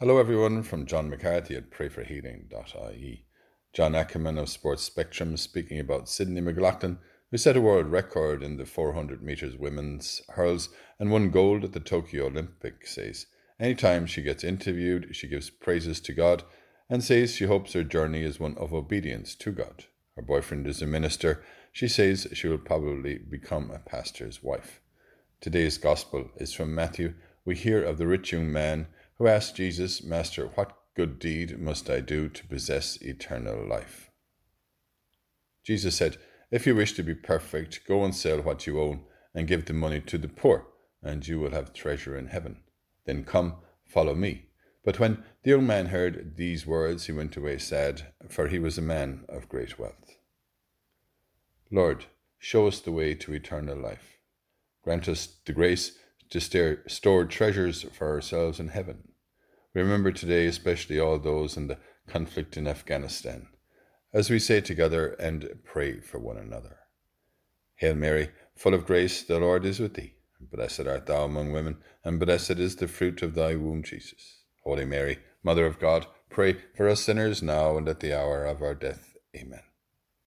Hello, everyone, from John McCarthy at prayforhealing.ie. John Ackerman of Sports Spectrum speaking about Sydney McLaughlin, who set a world record in the 400 metres women's hurdles and won gold at the Tokyo Olympics, says. Anytime she gets interviewed, she gives praises to God and says she hopes her journey is one of obedience to God. Her boyfriend is a minister. She says she will probably become a pastor's wife. Today's gospel is from Matthew. We hear of the rich young man who asked Jesus, Master, what good deed must I do to possess eternal life? Jesus said, If you wish to be perfect, go and sell what you own and give the money to the poor, and you will have treasure in heaven. Then come, follow me. But when the young man heard these words, he went away sad, for he was a man of great wealth. Lord, show us the way to eternal life. Grant us the grace to store treasures for ourselves in heaven. Remember today especially all those in the conflict in Afghanistan, as we say together and pray for one another. Hail Mary, full of grace, the Lord is with thee. Blessed art thou among women, and blessed is the fruit of thy womb, Jesus. Holy Mary, Mother of God, pray for us sinners now and at the hour of our death. Amen.